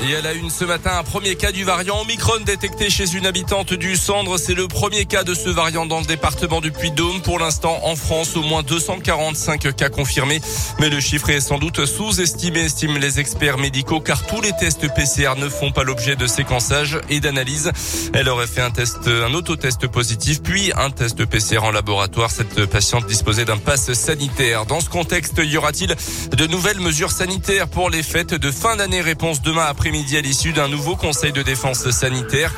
Et elle a une ce matin un premier cas du variant Omicron détecté chez une habitante du Cendre. C'est le premier cas de ce variant dans le département du Puy-de-Dôme. Pour l'instant, en France, au moins 245 cas confirmés. Mais le chiffre est sans doute sous-estimé, estiment les experts médicaux, car tous les tests PCR ne font pas l'objet de séquençage et d'analyse. Elle aurait fait un test, un autotest positif, puis un test PCR en laboratoire. Cette patiente disposait d'un pass sanitaire. Dans ce contexte, y aura-t-il de nouvelles mesures sanitaires pour les fêtes de fin d'année? Réponse demain après midi à l'issue d'un nouveau conseil de défense sanitaire.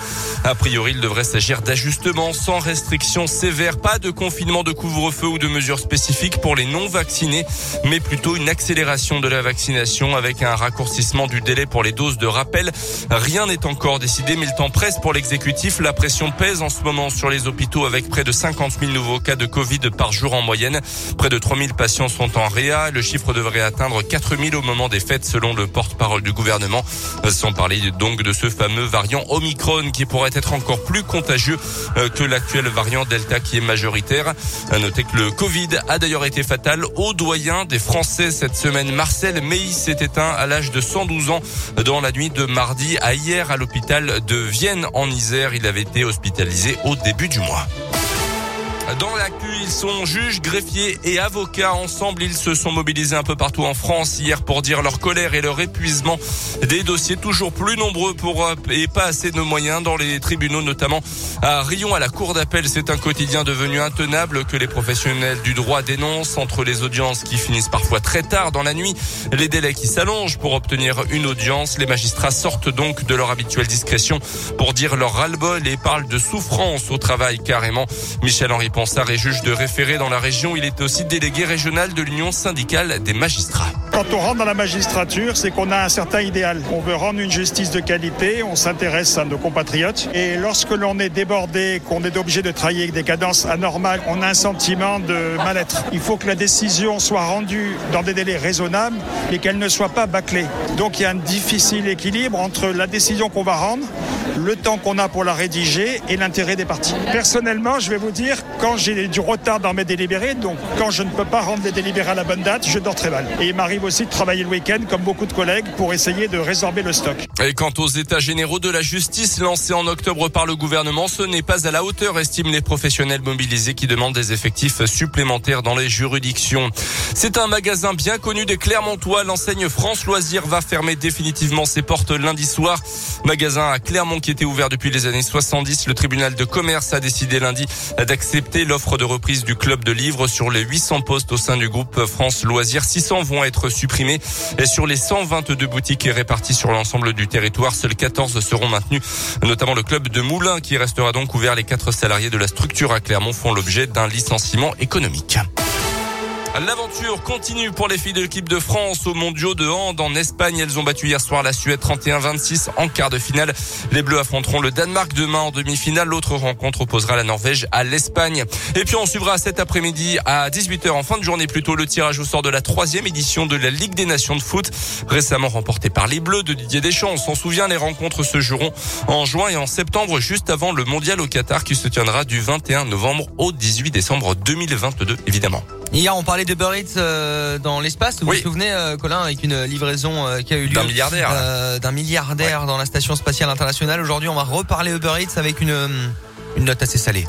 A priori, il devrait s'agir d'ajustements sans restrictions sévères, pas de confinement de couvre-feu ou de mesures spécifiques pour les non vaccinés, mais plutôt une accélération de la vaccination avec un raccourcissement du délai pour les doses de rappel. Rien n'est encore décidé, mais le temps presse pour l'exécutif. La pression pèse en ce moment sur les hôpitaux avec près de 50 000 nouveaux cas de Covid par jour en moyenne. Près de 3 000 patients sont en réa. Le chiffre devrait atteindre 4 000 au moment des fêtes selon le porte-parole du gouvernement. Sans parler donc de ce fameux variant Omicron qui pourrait être encore plus contagieux euh, que l'actuel variant Delta qui est majoritaire. À que le Covid a d'ailleurs été fatal au doyen des Français cette semaine. Marcel Meis s'est éteint à l'âge de 112 ans dans la nuit de mardi à hier à l'hôpital de Vienne en Isère. Il avait été hospitalisé au début du mois. Dans l'actu, ils sont juges, greffiers et avocats. Ensemble, ils se sont mobilisés un peu partout en France hier pour dire leur colère et leur épuisement. Des dossiers toujours plus nombreux pour et pas assez de moyens dans les tribunaux, notamment à Rion, à la cour d'appel. C'est un quotidien devenu intenable que les professionnels du droit dénoncent entre les audiences qui finissent parfois très tard dans la nuit, les délais qui s'allongent pour obtenir une audience. Les magistrats sortent donc de leur habituelle discrétion pour dire leur ras-le-bol et parlent de souffrance au travail carrément. Michel-Henri Ponsard est juge de référé dans la région. Il est aussi délégué régional de l'Union syndicale des magistrats. Quand on rentre dans la magistrature, c'est qu'on a un certain idéal. On veut rendre une justice de qualité, on s'intéresse à nos compatriotes. Et lorsque l'on est débordé, qu'on est obligé de travailler avec des cadences anormales, on a un sentiment de mal-être. Il faut que la décision soit rendue dans des délais raisonnables et qu'elle ne soit pas bâclée. Donc il y a un difficile équilibre entre la décision qu'on va rendre, le temps qu'on a pour la rédiger et l'intérêt des parties. Personnellement, je vais vous dire, quand j'ai du retard dans mes délibérés, donc quand je ne peux pas rendre les délibérés à la bonne date, je dors très mal. Aussi de travailler le week-end, comme beaucoup de collègues, pour essayer de résorber le stock. Et quant aux états généraux de la justice lancés en octobre par le gouvernement, ce n'est pas à la hauteur, estiment les professionnels mobilisés qui demandent des effectifs supplémentaires dans les juridictions. C'est un magasin bien connu des Clermontois. L'enseigne France Loisirs va fermer définitivement ses portes lundi soir. Magasin à Clermont qui était ouvert depuis les années 70. Le tribunal de commerce a décidé lundi d'accepter l'offre de reprise du club de livres sur les 800 postes au sein du groupe France Loisirs. 600 vont être supprimés et sur les 122 boutiques réparties sur l'ensemble du territoire, seuls 14 seront maintenus, notamment le club de Moulins qui restera donc ouvert. Les quatre salariés de la structure à Clermont font l'objet d'un licenciement économique. L'aventure continue pour les filles de l'équipe de France au mondiaux de hand en Espagne. Elles ont battu hier soir la Suède 31-26 en quart de finale. Les Bleus affronteront le Danemark demain en demi-finale. L'autre rencontre opposera la Norvège à l'Espagne. Et puis on suivra cet après-midi à 18h en fin de journée plutôt le tirage au sort de la troisième édition de la Ligue des Nations de foot récemment remportée par les Bleus de Didier Deschamps. On s'en souvient, les rencontres se joueront en juin et en septembre juste avant le mondial au Qatar qui se tiendra du 21 novembre au 18 décembre 2022 évidemment. Hier, on parlait de Eats euh, dans l'espace. Vous vous souvenez, euh, Colin, avec une livraison euh, qui a eu lieu d'un milliardaire, euh, d'un milliardaire dans la station spatiale internationale. Aujourd'hui, on va reparler Uber Eats avec une une note assez salée.